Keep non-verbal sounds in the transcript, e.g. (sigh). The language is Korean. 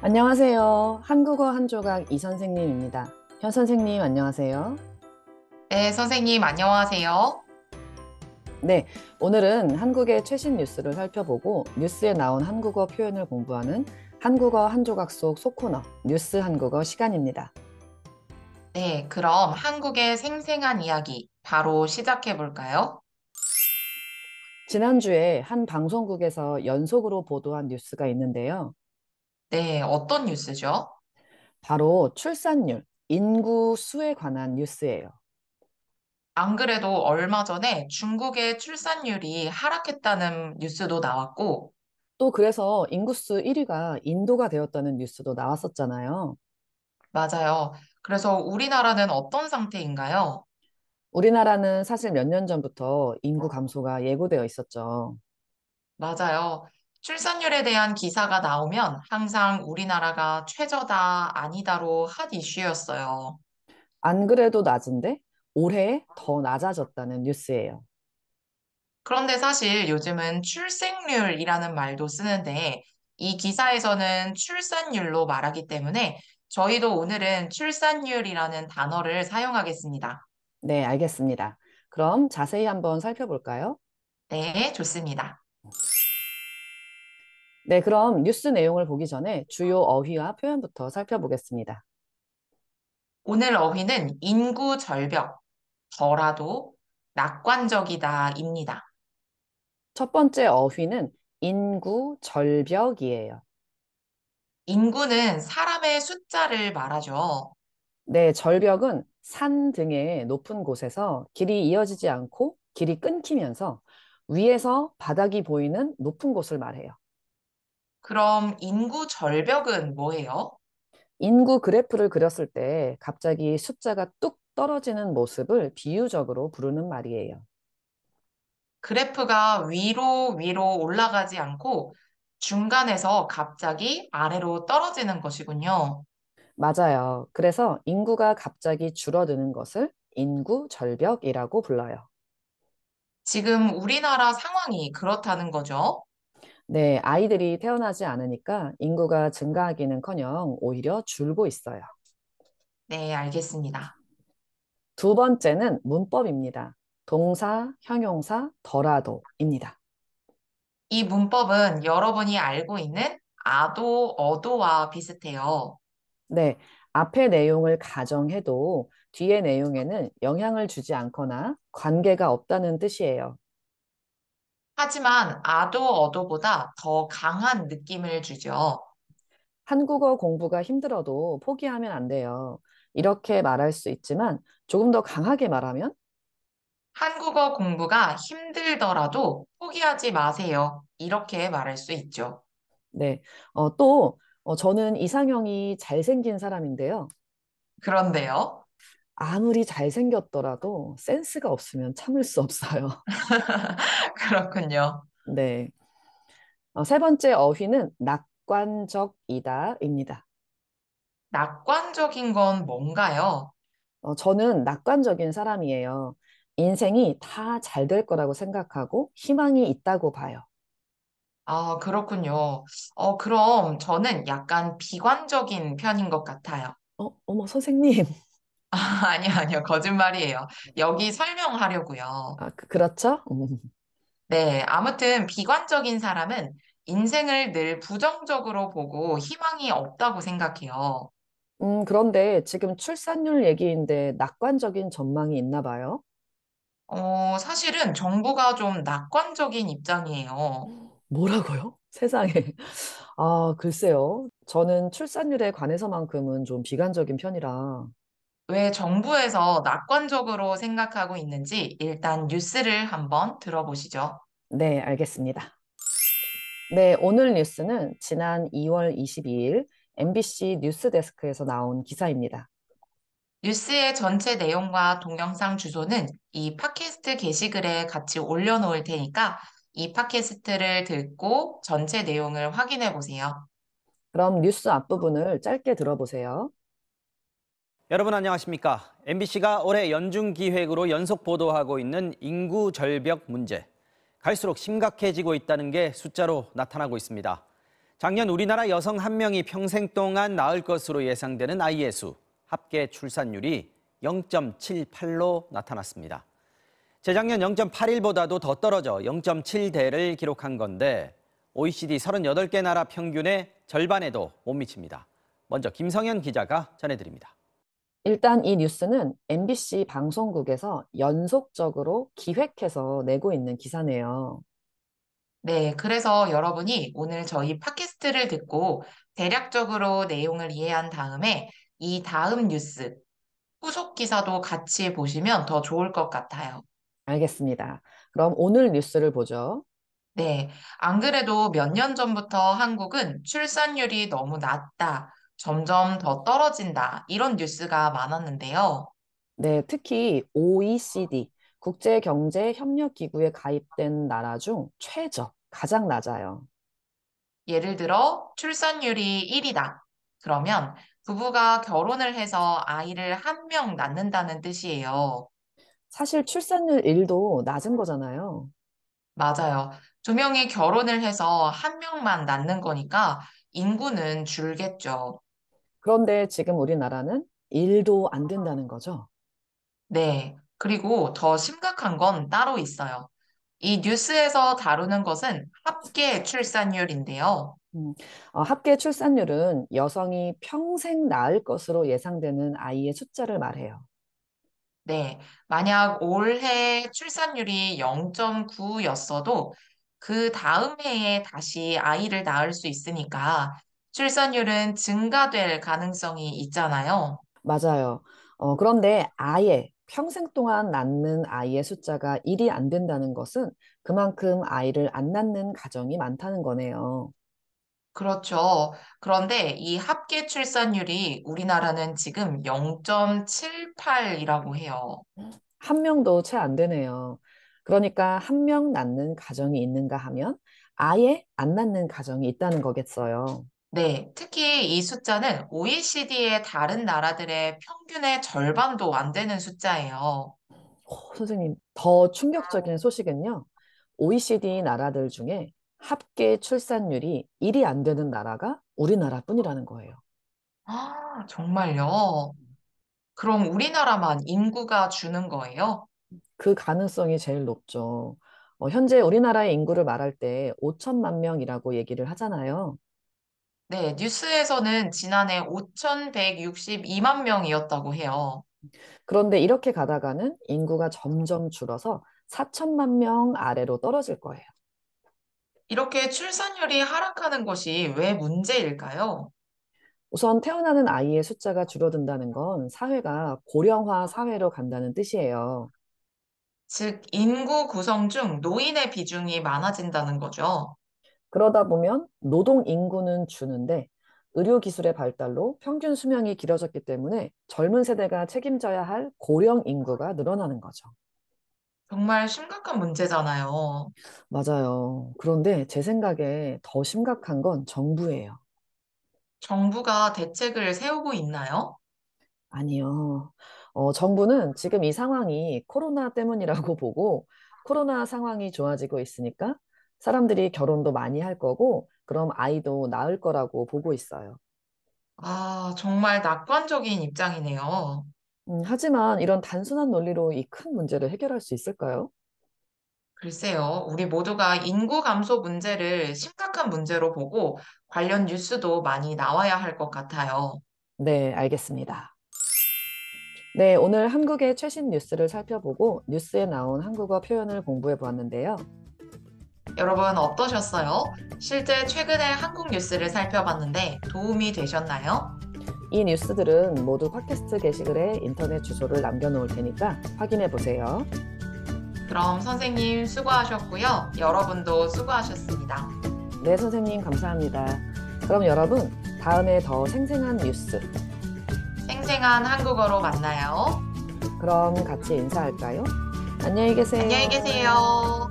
안녕하세요. 한국어 한 조각 이 선생님입니다. 현 선생님 안녕하세요. 네, 선생님, 안녕하세요. 네, 오늘은 한국의 최신 뉴스를 살펴보고 뉴스에 나온 한국어 표현을 공부하는 한국어 한 조각 속 소코너 뉴스 한국어 시간입니다. 네, 그럼 한국의 생생한 이야기 바로 시작해 볼까요? 지난주에 한 방송국에서 연속으로 보도한 뉴스가 있는데요. 네, 어떤 뉴스죠? 바로 출산율, 인구 수에 관한 뉴스예요. 안 그래도 얼마 전에 중국의 출산율이 하락했다는 뉴스도 나왔고, 또 그래서 인구수 1위가 인도가 되었다는 뉴스도 나왔었잖아요. 맞아요. 그래서 우리나라는 어떤 상태인가요? 우리나라는 사실 몇 년 전부터 인구 감소가 예고되어 있었죠. 맞아요. 출산율에 대한 기사가 나오면 항상 우리나라가 최저다, 아니다로 핫 이슈였어요. 안 그래도 낮은데 올해 더 낮아졌다는 뉴스예요. 그런데 사실 요즘은 출생률이라는 말도 쓰는데 이 기사에서는 출산율로 말하기 때문에 저희도 오늘은 출산율이라는 단어를 사용하겠습니다. 네, 알겠습니다. 그럼 자세히 한번 살펴볼까요? 네, 좋습니다. 네, 그럼 뉴스 내용을 보기 전에 주요 어휘와 표현부터 살펴보겠습니다. 오늘 어휘는 인구 절벽, 덜하도, 낙관적이다입니다. 첫 번째 어휘는 인구 절벽이에요. 인구는 사람의 숫자를 말하죠. 네, 절벽은 산 등의 높은 곳에서 길이 이어지지 않고 길이 끊기면서 위에서 바닥이 보이는 높은 곳을 말해요. 그럼 인구 절벽은 뭐예요? 인구 그래프를 그렸을 때 갑자기 숫자가 뚝 떨어지는 모습을 비유적으로 부르는 말이에요. 그래프가 위로 위로 올라가지 않고 중간에서 갑자기 아래로 떨어지는 것이군요. 맞아요. 그래서 인구가 갑자기 줄어드는 것을 인구 절벽이라고 불러요. 지금 우리나라 상황이 그렇다는 거죠. 네, 아이들이 태어나지 않으니까 인구가 증가하기는커녕 오히려 줄고 있어요. 네, 알겠습니다. 두 번째는 문법입니다. 동사, 형용사, 더라도입니다. 이 문법은 여러분이 알고 있는 아도, 어도와 비슷해요. 네, 앞의 내용을 가정해도 뒤의 내용에는 영향을 주지 않거나 관계가 없다는 뜻이에요. 하지만 아도, 어도보다 더 강한 느낌을 주죠. 한국어 공부가 힘들어도 포기하면 안 돼요. 이렇게 말할 수 있지만 조금 더 강하게 말하면 한국어 공부가 힘들더라도 포기하지 마세요. 이렇게 말할 수 있죠. 네. 어, 또 어, 저는 이상형이 잘생긴 사람인데요. 그런데요. 아무리 잘생겼더라도 센스가 없으면 참을 수 없어요. (laughs) 그렇군요. 네. 어, 세 번째 어휘는 낙관적이다입니다. 낙관적인 건 뭔가요? 어, 저는 낙관적인 사람이에요. 인생이 다 잘 될 거라고 생각하고 희망이 있다고 봐요. 아, 그렇군요. 어, 그럼 저는 약간 비관적인 편인 것 같아요. 어, 어머, 선생님. (laughs) 아니요, 아니요. 거짓말이에요. 여기 설명하려고요. 아, 그, 그렇죠? 음. 네, 아무튼 비관적인 사람은 인생을 늘 부정적으로 보고 희망이 없다고 생각해요. 음, 그런데 지금 출산율 얘기인데 낙관적인 전망이 있나 봐요. 어, 사실은 정부가 좀 낙관적인 입장이에요. 뭐라고요? (laughs) 세상에. 아, 글쎄요. 저는 출산율에 관해서만큼은 좀 비관적인 편이라. 왜 정부에서 낙관적으로 생각하고 있는지 일단 뉴스를 한번 들어보시죠. 네, 알겠습니다. 네, 오늘 뉴스는 지난 2월 22일 MBC 뉴스데스크에서 나온 기사입니다. 뉴스의 전체 내용과 동영상 주소는 이 팟캐스트 게시글에 같이 올려놓을 테니까 이 팟캐스트를 듣고 전체 내용을 확인해 보세요. 그럼 뉴스 앞부분을 짧게 들어보세요. 여러분 안녕하십니까? MBC가 올해 연중 기획으로 연속 보도하고 있는 인구 절벽 문제. 갈수록 심각해지고 있다는 게 숫자로 나타나고 있습니다. 작년 우리나라 여성 한 명이 평생 동안 낳을 것으로 예상되는 아이의 수, 합계 출산율이 0.78로 나타났습니다. 재작년 0.81보다도 더 떨어져 0.7대를 기록한 건데 OECD 38개 나라 평균의 절반에도 못 미칩니다. 먼저 김성현 기자가 전해드립니다. 일단 이 뉴스는 MBC 방송국에서 연속적으로 기획해서 내고 있는 기사네요. 네, 그래서 여러분이 오늘 저희 팟캐스트를 듣고 대략적으로 내용을 이해한 다음에 이 다음 뉴스, 후속 기사도 같이 보시면 더 좋을 것 같아요. 알겠습니다. 그럼 오늘 뉴스를 보죠. 네, 안 그래도 몇 년 전부터 한국은 출산율이 너무 낮다, 점점 더 떨어진다, 이런 뉴스가 많았는데요. 네, 특히 OECD, 국제경제협력기구에 가입된 나라 중 최저, 가장 낮아요. 예를 들어 출산율이 1이다. 그러면 부부가 결혼을 해서 아이를 한 명 낳는다는 뜻이에요. 사실 출산율 1도 낮은 거잖아요. 맞아요. 두 명이 결혼을 해서 한 명만 낳는 거니까 인구는 줄겠죠. 그런데 지금 우리나라는 1도 안 된다는 거죠. 네. 그리고 더 심각한 건 따로 있어요. 이 뉴스에서 다루는 것은 합계 출산율인데요. 음, 어, 합계 출산율은 여성이 평생 낳을 것으로 예상되는 아이의 숫자를 말해요. 네. 만약 올해 출산율이 0.9였어도 그 다음 해에 다시 아이를 낳을 수 있으니까 출산율은 증가될 가능성이 있잖아요. 맞아요. 어, 그런데 아예 평생 동안 낳는 아이의 숫자가 1이 안 된다는 것은 그만큼 아이를 안 낳는 가정이 많다는 거네요. 그렇죠. 그런데 이 합계 출산율이 우리나라는 지금 0.78이라고 해요. 한 명도 채 안 되네요. 그러니까 한 명 낳는 가정이 있는가 하면 아예 안 낳는 가정이 있다는 거겠어요. 네, 특히 이 숫자는 OECD의 다른 나라들의 평균의 절반도 안 되는 숫자예요. 어, 선생님, 더 충격적인 소식은요. OECD 나라들 중에 합계 출산율이 1이 안 되는 나라가 우리나라뿐이라는 거예요. 아, 정말요? 그럼 우리나라만 인구가 주는 거예요? 그 가능성이 제일 높죠. 어, 현재 우리나라의 인구를 말할 때 5천만 명이라고 얘기를 하잖아요. 네, 뉴스에서는 지난해 5,162만 명이었다고 해요. 그런데 이렇게 가다가는 인구가 점점 줄어서 4천만 명 아래로 떨어질 거예요. 이렇게 출산율이 하락하는 것이 왜 문제일까요? 우선 태어나는 아이의 숫자가 줄어든다는 건 사회가 고령화 사회로 간다는 뜻이에요. 즉, 인구 구성 중 노인의 비중이 많아진다는 거죠. 그러다 보면 노동 인구는 주는데 의료 기술의 발달로 평균 수명이 길어졌기 때문에 젊은 세대가 책임져야 할 고령 인구가 늘어나는 거죠. 정말 심각한 문제잖아요. 맞아요. 그런데 제 생각에 더 심각한 건 정부예요. 정부가 대책을 세우고 있나요? 아니요. 어, 정부는 지금 이 상황이 코로나 때문이라고 (laughs) 보고 코로나 상황이 좋아지고 있으니까 사람들이 결혼도 많이 할 거고 그럼 아이도 낳을 거라고 보고 있어요. 아, 정말 낙관적인 입장이네요. 음, 하지만 이런 단순한 논리로 이 큰 문제를 해결할 수 있을까요? 글쎄요, 우리 모두가 인구 감소 문제를 심각한 문제로 보고 관련 뉴스도 많이 나와야 할 것 같아요. 네, 알겠습니다. 네, 오늘 한국의 최신 뉴스를 살펴보고 뉴스에 나온 한국어 표현을 공부해 보았는데요. 여러분 어떠셨어요? 실제 최근에 한국 뉴스를 살펴봤는데 도움이 되셨나요? 이 뉴스들은 모두 팟캐스트 게시글에 인터넷 주소를 남겨놓을 테니까 확인해 보세요. 그럼 선생님 수고하셨고요. 여러분도 수고하셨습니다. 네, 선생님 감사합니다. 그럼 여러분, 다음에 더 생생한 뉴스, 생생한 한국어로 만나요. 그럼 같이 인사할까요? 안녕히 계세요. 안녕히 계세요.